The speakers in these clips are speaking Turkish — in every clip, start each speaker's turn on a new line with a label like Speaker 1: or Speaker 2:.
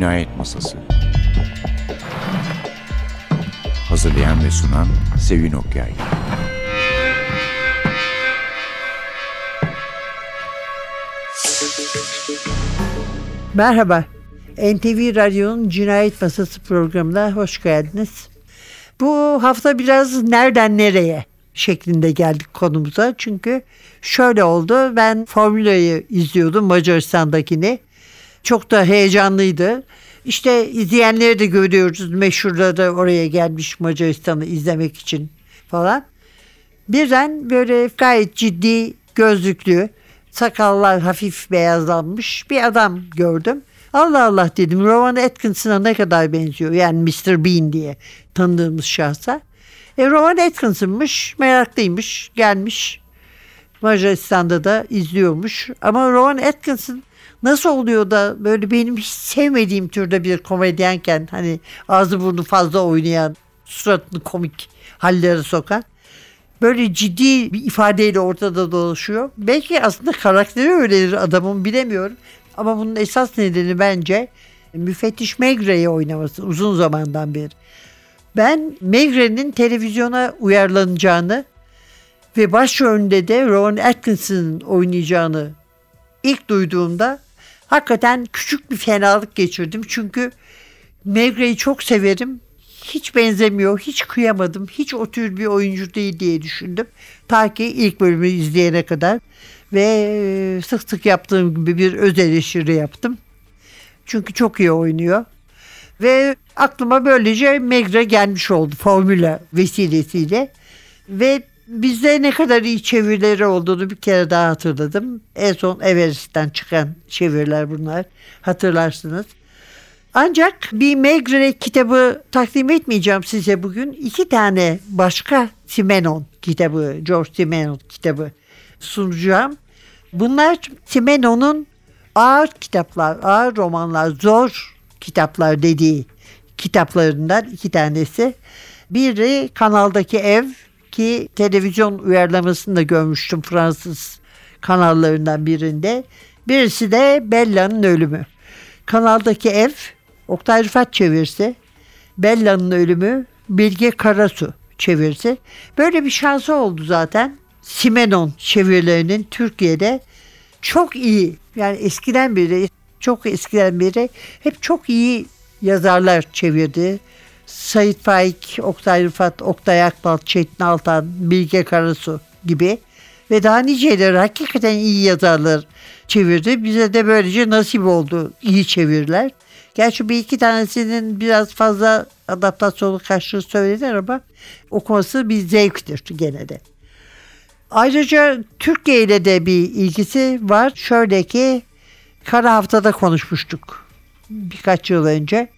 Speaker 1: Cinayet Masası Hazırlayan ve sunan Sevin Okyay
Speaker 2: Merhaba. NTV Radyo'nun Cinayet Masası programına hoş geldiniz. Bu hafta biraz nereden nereye şeklinde geldik konumuza. Çünkü şöyle oldu. Ben Formula'yı izliyordum Macaristan'dakini. Çok da heyecanlıydı. İşte izleyenleri de görüyoruz. Meşhurları oraya gelmiş Macaristan'ı izlemek için falan. Birden böyle gayet ciddi gözlüklü, sakallar hafif beyazlanmış bir adam gördüm. Allah Allah dedim Rowan Atkinson'a ne kadar benziyor yani Mr. Bean diye tanıdığımız şahsa. E, Rowan Atkinson'mış meraklıymış gelmiş Macaristan'da da izliyormuş. Ama Rowan Atkinson nasıl oluyor da böyle benim hiç sevmediğim türde bir komedyenken hani ağzı burnu fazla oynayan suratını komik hallere sokan böyle ciddi bir ifadeyle ortada dolaşıyor. Belki aslında karakteri öyledir adamın bilemiyorum. Ama bunun esas nedeni bence müfettiş Megre'yi oynaması uzun zamandan beri. Ben Megre'nin televizyona uyarlanacağını ve başrolünde de Rowan Atkinson'ın oynayacağını ilk duyduğumda hakikaten küçük bir fenalık geçirdim. Çünkü Megre'yi çok severim. Hiç benzemiyor, hiç kıyamadım, hiç o tür bir oyuncu değil diye düşündüm. Ta ki ilk bölümü izleyene kadar ve e, sık sık yaptığım gibi bir öz eleştiri yaptım. Çünkü çok iyi oynuyor. Ve aklıma böylece Megre gelmiş oldu formüla vesilesiyle. Ve bizde ne kadar iyi çevirileri olduğunu bir kere daha hatırladım. En son Everest'ten çıkan çeviriler bunlar. Hatırlarsınız. Ancak bir Megre kitabı takdim etmeyeceğim size bugün. İki tane başka Simenon kitabı, George Simenon kitabı sunacağım. Bunlar Simenon'un ağır kitaplar, ağır romanlar, zor kitaplar dediği kitaplarından iki tanesi. Biri Kanaldaki Ev ki televizyon uyarlamasını da görmüştüm Fransız kanallarından birinde. Birisi de Bella'nın Ölümü. Kanaldaki Ev Oktay Rıfat çevirsi. Bella'nın Ölümü Bilge Karasu çevirsi. Böyle bir şansı oldu zaten. Simenon çevirilerinin Türkiye'de çok iyi yani eskiden beri çok eskiden beri hep çok iyi yazarlar çevirdi. Sait Faik, Oktay Rıfat, Oktay Akbal, Çetin Altan, Bilge Karasu gibi ve daha niceleri hakikaten iyi yazarlar çevirdi. Bize de böylece nasip oldu iyi çeviriler. Gerçi bir iki tanesinin biraz fazla adaptasyonu kaçtığı söylenir ama okuması bir zevktir gene de. Ayrıca Türkiye ile de bir ilgisi var. Şöyle ki Kara Haftada konuşmuştuk birkaç yıl önce.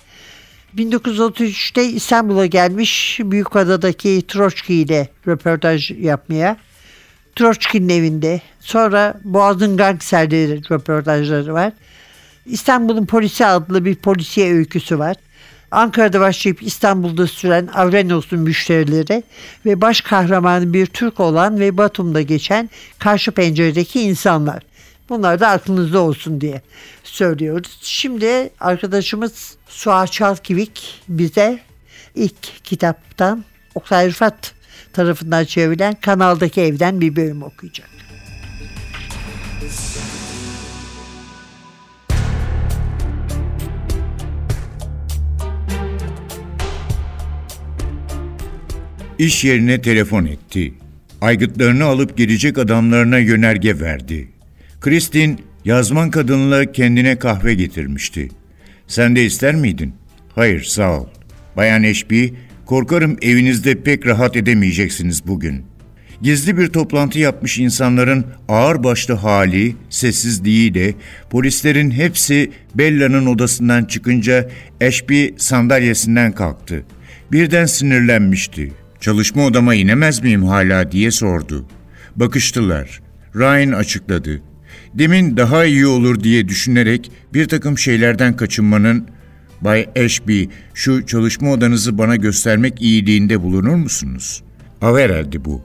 Speaker 2: 1933'te İstanbul'a gelmiş Büyükada'daki Troçki ile röportaj yapmaya. Troçki'nin evinde. Sonra Boğaz'ın gangsterleri röportajları var. İstanbul'un Polisi adlı bir polisiye öyküsü var. Ankara'da başlayıp İstanbul'da süren Avrenos'un müşterileri ve baş kahramanı bir Türk olan ve Batum'da geçen karşı penceredeki insanlar. Bunlar da aklınızda olsun diye söylüyoruz. Şimdi arkadaşımız Suat Çalkivik bize ilk kitaptan Oktay Rıfat tarafından çevrilen Kanaldaki Evden bir bölüm okuyacak.
Speaker 3: İş yerine telefon etti. Aygıtlarını alıp gelecek adamlarına yönerge verdi. Kristin yazman kadınla kendine kahve getirmişti. Sen de ister miydin? Hayır sağ ol. Bayan Eşbi, korkarım evinizde pek rahat edemeyeceksiniz bugün. Gizli bir toplantı yapmış insanların ağır başlı hali, sessizliğiyle polislerin hepsi Bella'nın odasından çıkınca Eşbi sandalyesinden kalktı. Birden sinirlenmişti. Çalışma odama inemez miyim hala diye sordu. Bakıştılar. Ryan açıkladı. Demin daha iyi olur diye düşünerek bir takım şeylerden kaçınmanın Bay Ashby şu çalışma odanızı bana göstermek iyiliğinde bulunur musunuz? Avereldi bu.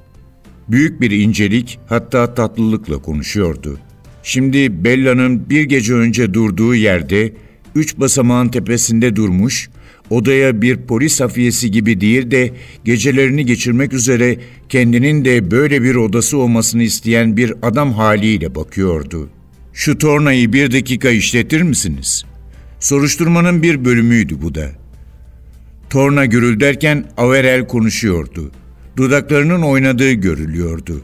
Speaker 3: Büyük bir incelik hatta tatlılıkla konuşuyordu. Şimdi Bella'nın bir gece önce durduğu yerde üç basamağın tepesinde durmuş, odaya bir polis hafiyesi gibi değil de gecelerini geçirmek üzere kendinin de böyle bir odası olmasını isteyen bir adam haliyle bakıyordu. Şu tornayı bir dakika işletir misiniz? Soruşturmanın bir bölümüydü bu da. Torna gürülderken Averel konuşuyordu. Dudaklarının oynadığı görülüyordu.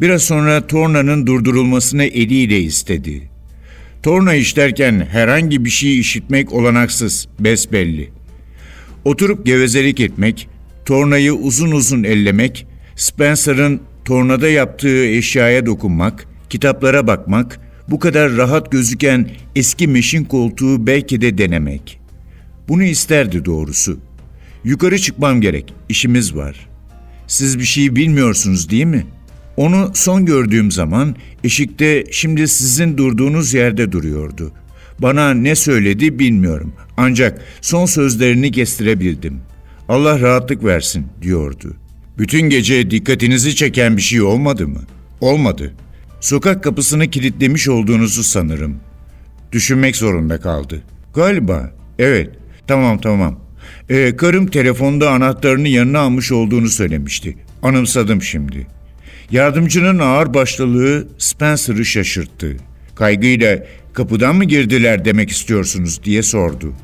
Speaker 3: Biraz sonra tornanın durdurulmasını eliyle istedi. Torna işlerken herhangi bir şey işitmek olanaksız, besbelli. Oturup gevezelik etmek, tornayı uzun uzun ellemek, Spencer'ın tornada yaptığı eşyaya dokunmak, kitaplara bakmak, bu kadar rahat gözüken eski meşin koltuğu belki de denemek. Bunu isterdi doğrusu. Yukarı çıkmam gerek, işimiz var. Siz bir şey bilmiyorsunuz değil mi? Onu son gördüğüm zaman eşikte şimdi sizin durduğunuz yerde duruyordu. Bana ne söyledi bilmiyorum. Ancak son sözlerini kestirebildim. Allah rahatlık versin diyordu. Bütün gece dikkatinizi çeken bir şey olmadı mı? Olmadı. Sokak kapısını kilitlemiş olduğunuzu sanırım. Düşünmek zorunda kaldı. Galiba. Evet. Tamam tamam. Ee, karım telefonda anahtarını yanına almış olduğunu söylemişti. Anımsadım şimdi. Yardımcının ağır başlılığı Spencer'ı şaşırttı. Kaygıyla kapıdan mı girdiler demek istiyorsunuz diye sordu.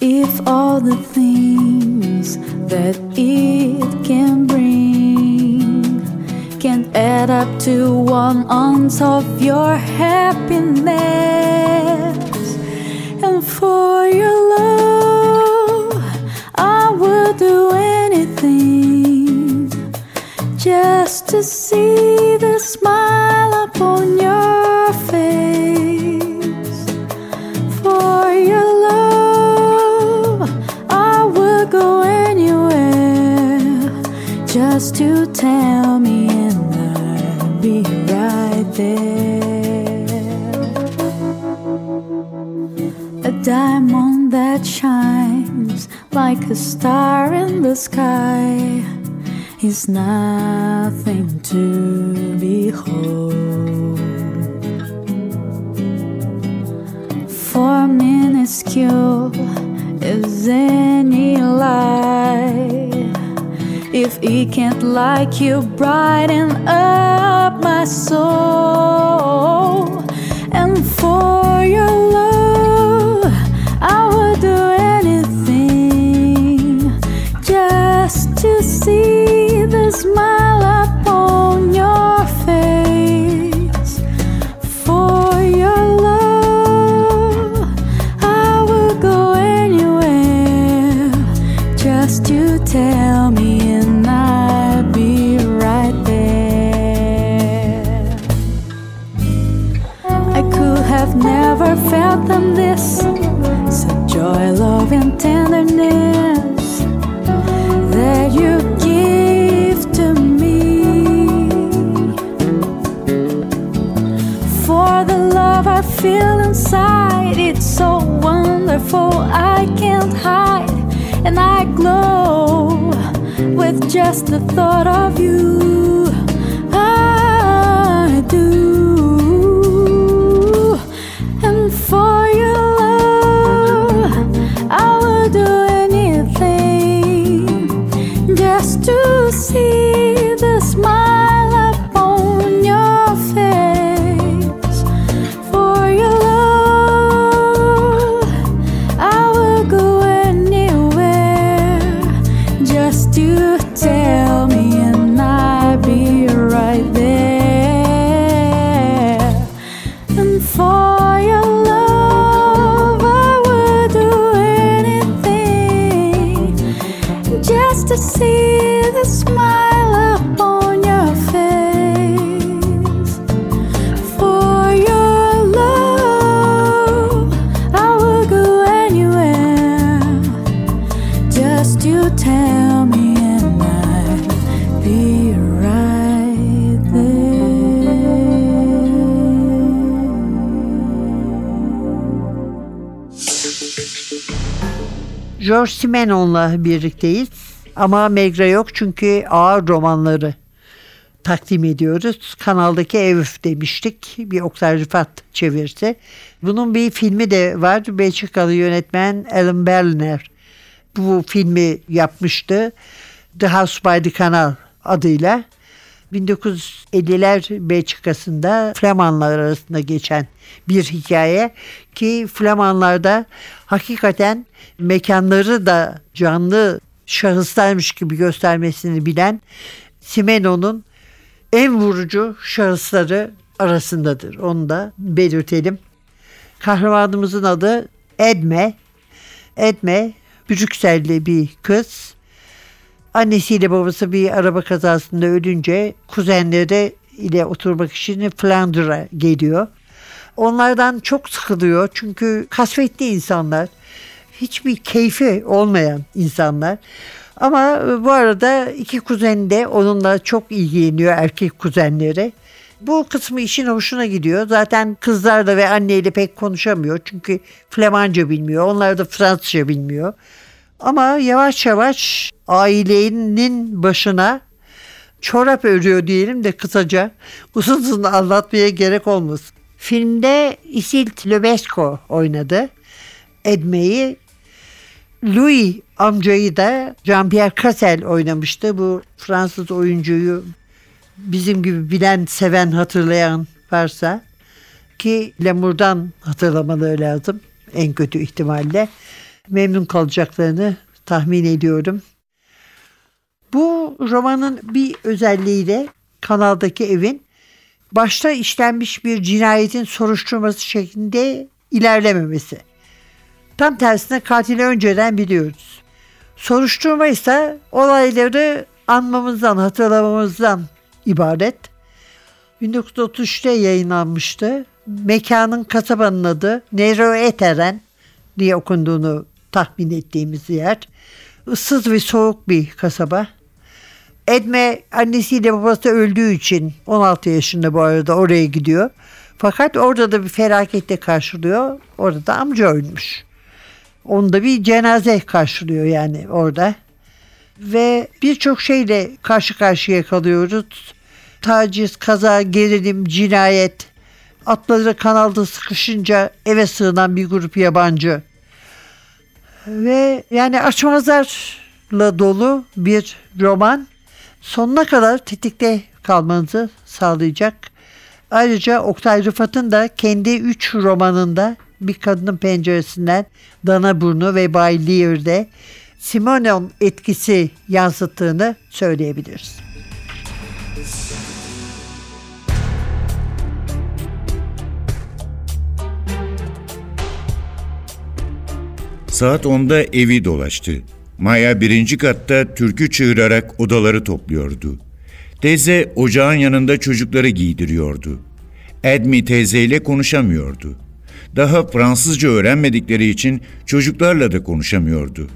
Speaker 4: If all the things that it can bring can't add up to one ounce of your happiness, and for is nothing to behold. For minuscule is any lie if it can't like you brighten up my soul and for your love I would do anything just to see never felt them this such joy, love, just the thought of you.
Speaker 2: George Simenon'la birlikteyiz. Ama Megra yok çünkü ağır romanları takdim ediyoruz. Kanaldaki ev demiştik. Bir Oktay Rıfat çevirisi. Bunun bir filmi de var. Belçikalı yönetmen Alan Berliner bu filmi yapmıştı. The House by the Canal adıyla. 1950'ler Belçika'sında Flamanlar arasında geçen bir hikaye ki Flamanlarda hakikaten mekanları da canlı şahıslarmış gibi göstermesini bilen Simeno'nun en vurucu şahısları arasındadır. Onu da belirtelim. Kahramanımızın adı Edme. Edme Brüksel'li bir kız. Annesiyle babası bir araba kazasında ölünce kuzenleri ile oturmak için Flandra geliyor. Onlardan çok sıkılıyor çünkü kasvetli insanlar. Hiçbir keyfi olmayan insanlar. Ama bu arada iki kuzen de onunla çok ilgileniyor erkek kuzenleri. Bu kısmı işin hoşuna gidiyor. Zaten kızlar da ve anneyle pek konuşamıyor. Çünkü Flemanca bilmiyor. Onlar da Fransızca bilmiyor. Ama yavaş yavaş ailenin başına çorap örüyor diyelim de kısaca uzun uzun anlatmaya gerek olmasın. Filmde Isilt Löbesko oynadı. Edme'yi Louis amcayı da Jean-Pierre Cassel oynamıştı. Bu Fransız oyuncuyu bizim gibi bilen, seven, hatırlayan varsa ki Lemur'dan hatırlamaları lazım en kötü ihtimalle. Memnun kalacaklarını tahmin ediyorum. Bu romanın bir özelliği de kanaldaki evin başta işlenmiş bir cinayetin soruşturması şeklinde ilerlememesi. Tam tersine katili önceden biliyoruz. Soruşturma ise olayları anmamızdan, hatırlamamızdan ibaret. 1933'te yayınlanmıştı. Mekanın kasabanın adı Nero Eteren diye okunduğunu tahmin ettiğimiz yer. Issız ve soğuk bir kasaba. Edme annesiyle babası öldüğü için 16 yaşında bu arada oraya gidiyor. Fakat orada da bir felaketle karşılıyor. Orada da amca ölmüş. Onda bir cenaze karşılıyor yani orada. Ve birçok şeyle karşı karşıya kalıyoruz. Taciz, kaza, gerilim, cinayet, atları kanalda sıkışınca eve sığınan bir grup yabancı. Ve yani açmazlarla dolu bir roman sonuna kadar tetikte kalmanızı sağlayacak. Ayrıca Oktay Rıfat'ın da kendi üç romanında bir kadının penceresinden Dana Burnu ve Bay Lear'de Simonon etkisi yansıttığını söyleyebiliriz.
Speaker 3: Saat 10'da evi dolaştı. Maya birinci katta türkü çığırarak odaları topluyordu. Teyze ocağın yanında çocukları giydiriyordu. Edmi teyzeyle konuşamıyordu. Daha Fransızca öğrenmedikleri için çocuklarla da konuşamıyordu.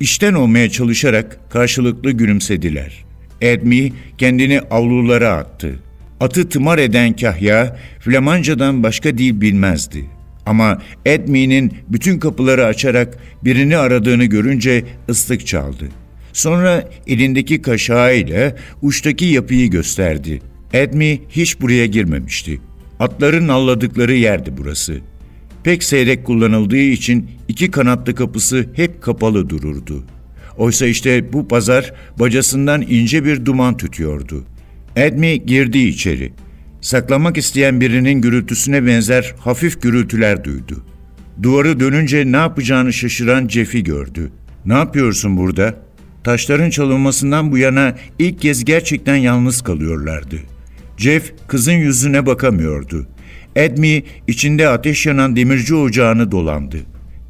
Speaker 3: İşten olmaya çalışarak karşılıklı gülümsediler. Edmi kendini avlulara attı. Atı tımar eden Kahya, Flamancadan başka dil bilmezdi. Ama Edmi'nin bütün kapıları açarak birini aradığını görünce ıslık çaldı. Sonra elindeki kaşağıyla uçtaki yapıyı gösterdi. Edmi hiç buraya girmemişti. Atların alladıkları yerdi burası. Pek seyrek kullanıldığı için iki kanatlı kapısı hep kapalı dururdu. Oysa işte bu pazar bacasından ince bir duman tütüyordu. Edmi girdi içeri. Saklamak isteyen birinin gürültüsüne benzer hafif gürültüler duydu. Duvarı dönünce ne yapacağını şaşıran Jeff'i gördü. Ne yapıyorsun burada? Taşların çalınmasından bu yana ilk kez gerçekten yalnız kalıyorlardı. Jeff kızın yüzüne bakamıyordu. Edmi içinde ateş yanan demirci ocağını dolandı.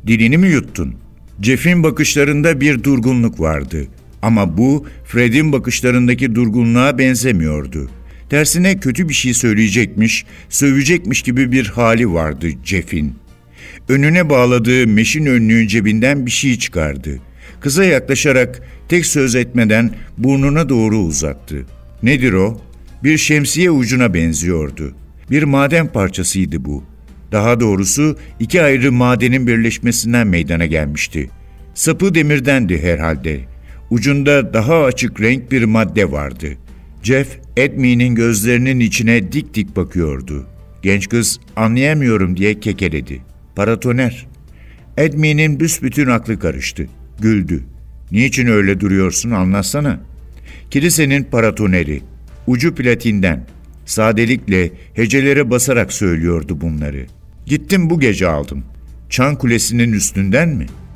Speaker 3: Dilini mi yuttun? Jeff'in bakışlarında bir durgunluk vardı. Ama bu Fred'in bakışlarındaki durgunluğa benzemiyordu. Tersine kötü bir şey söyleyecekmiş, sövecekmiş gibi bir hali vardı Jeff'in. Önüne bağladığı meşin önlüğün cebinden bir şey çıkardı. Kıza yaklaşarak tek söz etmeden burnuna doğru uzattı. Nedir o? Bir şemsiye ucuna benziyordu. Bir maden parçasıydı bu. Daha doğrusu iki ayrı madenin birleşmesinden meydana gelmişti. Sapı demirdendi herhalde. Ucunda daha açık renk bir madde vardı. Jeff, Edmi'nin gözlerinin içine dik dik bakıyordu. Genç kız anlayamıyorum diye kekeledi. Paratoner. Edmi'nin büsbütün aklı karıştı. Güldü. Niçin öyle duruyorsun anlatsana. Kilisenin paratoneri. Ucu platinden. Sadelikle hecelere basarak söylüyordu bunları. Gittim bu gece aldım. Çan kulesinin üstünden mi?''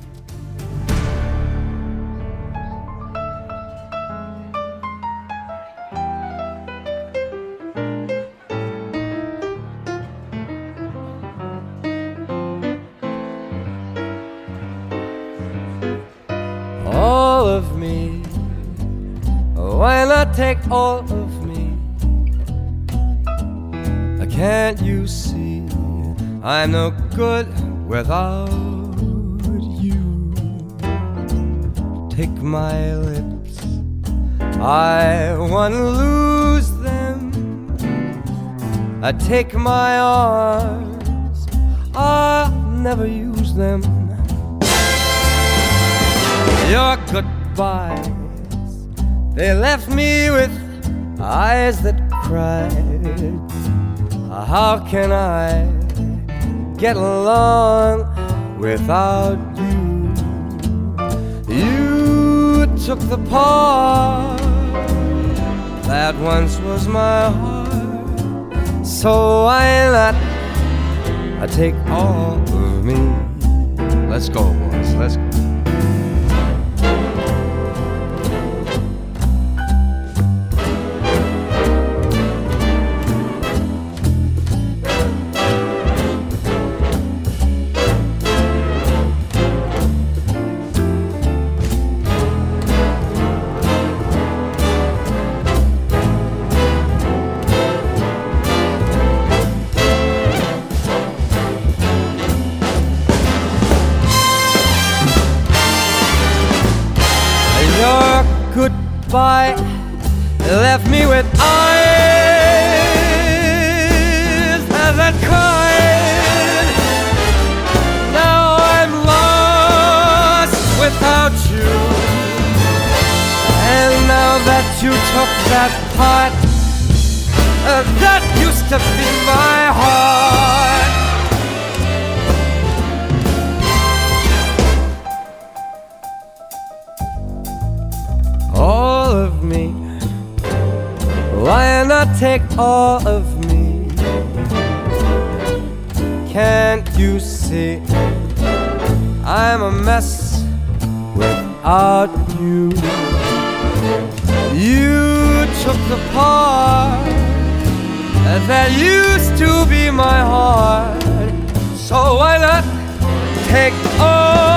Speaker 5: Can't you see I'm no good without you? Take my lips, I wanna lose them. I take my arms, I'll never use them your goodbyes. They left me with eyes that cried. How can I get along without you? You took the part that once was my heart. So why not I take all of me? Let's go, boys. Let's go. Left me with eyes that cried. Now I'm lost without you. And now that you took that part uh, that used to be my heart. Not take all of me? Can't you see I'm a mess without you? You took the part that used to be my heart. So why not take all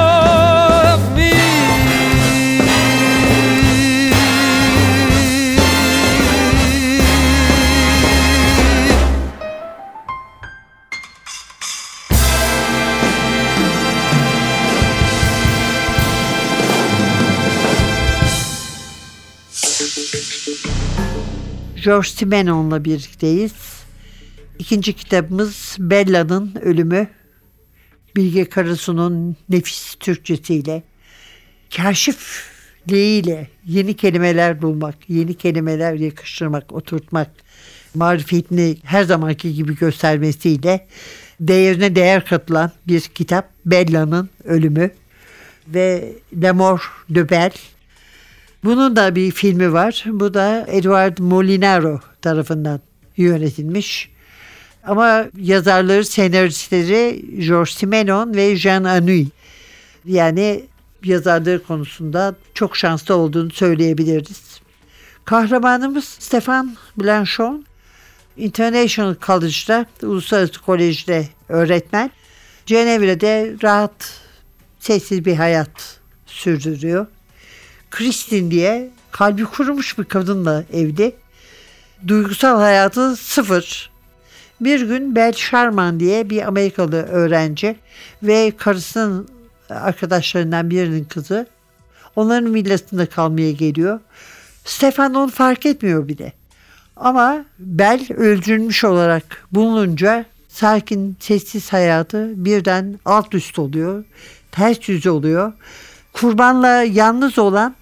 Speaker 2: George Simenon'la birlikteyiz. İkinci kitabımız Bella'nın Ölümü. Bilge Karasu'nun nefis Türkçesiyle, kaşifliğiyle yeni kelimeler bulmak, yeni kelimeler yakıştırmak, oturtmak, marifetini her zamanki gibi göstermesiyle değerine değer katılan bir kitap Bella'nın Ölümü ve Lemor de Bell bunun da bir filmi var. Bu da Edward Molinaro tarafından yönetilmiş. Ama yazarları, senaristleri George Simenon ve Jean Anouilh. Yani yazarları konusunda çok şanslı olduğunu söyleyebiliriz. Kahramanımız Stefan Blanchon, International College'da, Uluslararası Kolej'de öğretmen. Cenevre'de rahat, sessiz bir hayat sürdürüyor. Kristin diye kalbi kurumuş bir kadınla evli. Duygusal hayatı sıfır. Bir gün Bel Sharman diye bir Amerikalı öğrenci ve karısının arkadaşlarından birinin kızı onların villasında kalmaya geliyor. Stefan onu fark etmiyor bile. Ama Bel öldürülmüş olarak bulununca sakin, sessiz hayatı birden alt üst oluyor. Ters yüz oluyor kurbanla yalnız olan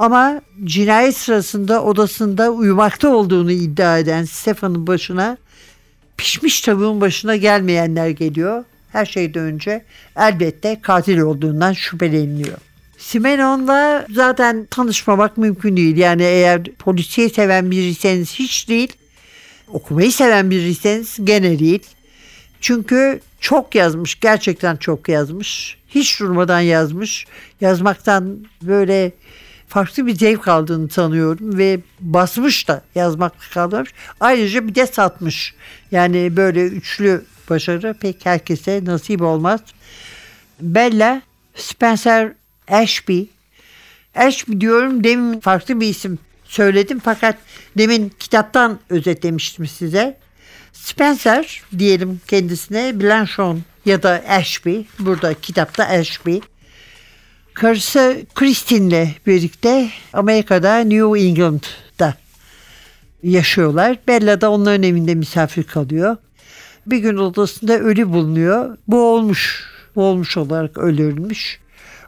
Speaker 2: ama cinayet sırasında odasında uyumakta olduğunu iddia eden Stefan'ın başına pişmiş tavuğun başına gelmeyenler geliyor. Her şeyden önce elbette katil olduğundan şüpheleniliyor. Simenon'la zaten tanışmamak mümkün değil. Yani eğer polisiye seven biriyseniz hiç değil, okumayı seven biriyseniz gene değil. Çünkü çok yazmış, gerçekten çok yazmış. Hiç durmadan yazmış. Yazmaktan böyle farklı bir zevk aldığını sanıyorum ve basmış da yazmakla kalmamış. Ayrıca bir de satmış. Yani böyle üçlü başarı pek herkese nasip olmaz. Bella Spencer Ashby. Ashby diyorum demin farklı bir isim söyledim fakat demin kitaptan özetlemiştim size. Spencer diyelim kendisine Blanchon ya da Ashby burada kitapta Ashby. Karısı Christine'le birlikte Amerika'da New England'da yaşıyorlar. Bella da onların evinde misafir kalıyor. Bir gün odasında ölü bulunuyor. Bu olmuş. Bu olmuş olarak öldürülmüş.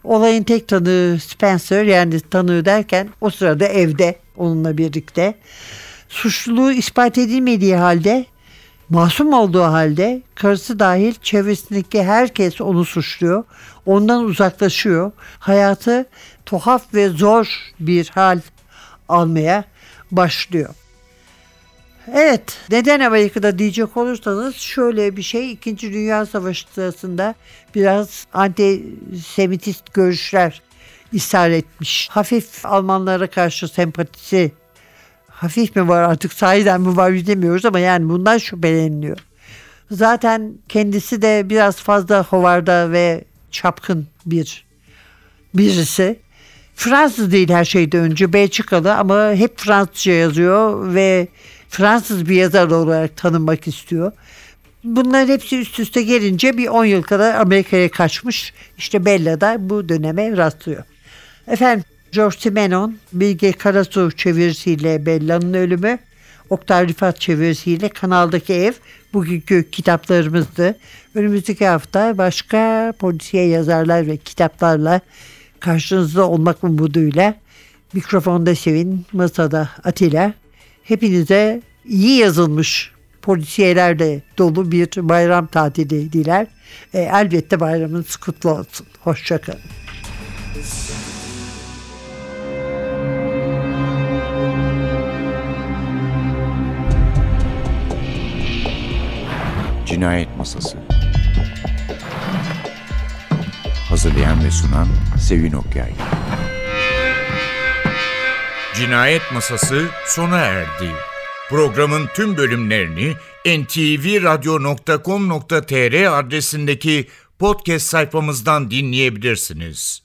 Speaker 2: Olayın tek tanığı Spencer yani tanığı derken o sırada evde onunla birlikte. Suçluluğu ispat edilmediği halde masum olduğu halde karısı dahil çevresindeki herkes onu suçluyor. Ondan uzaklaşıyor. Hayatı tuhaf ve zor bir hal almaya başlıyor. Evet, neden Amerika'da diyecek olursanız şöyle bir şey İkinci Dünya Savaşı sırasında biraz antisemitist görüşler ishar etmiş. Hafif Almanlara karşı sempatisi hafif mi var artık sahiden mi var bilemiyoruz ama yani bundan şüpheleniliyor. Zaten kendisi de biraz fazla hovarda ve çapkın bir birisi. Fransız değil her şeyden önce Belçikalı ama hep Fransızca yazıyor ve Fransız bir yazar olarak tanınmak istiyor. Bunların hepsi üst üste gelince bir 10 yıl kadar Amerika'ya kaçmış. İşte Bella da bu döneme rastlıyor. Efendim George Simenon, Bilge Karasu çevirisiyle Bella'nın ölümü, Oktay Rifat çevirisiyle Kanaldaki Ev bugünkü kitaplarımızdı. Önümüzdeki hafta başka polisiye yazarlar ve kitaplarla karşınızda olmak umuduyla mikrofonda Sevin, masada Atilla. Hepinize iyi yazılmış polisiyelerle dolu bir bayram tatili diler. E, elbette bayramınız kutlu olsun. Hoşçakalın.
Speaker 1: Cinayet Masası Hazırlayan ve sunan Sevin Okyay
Speaker 3: Cinayet Masası sona erdi. Programın tüm bölümlerini ntvradio.com.tr adresindeki podcast sayfamızdan dinleyebilirsiniz.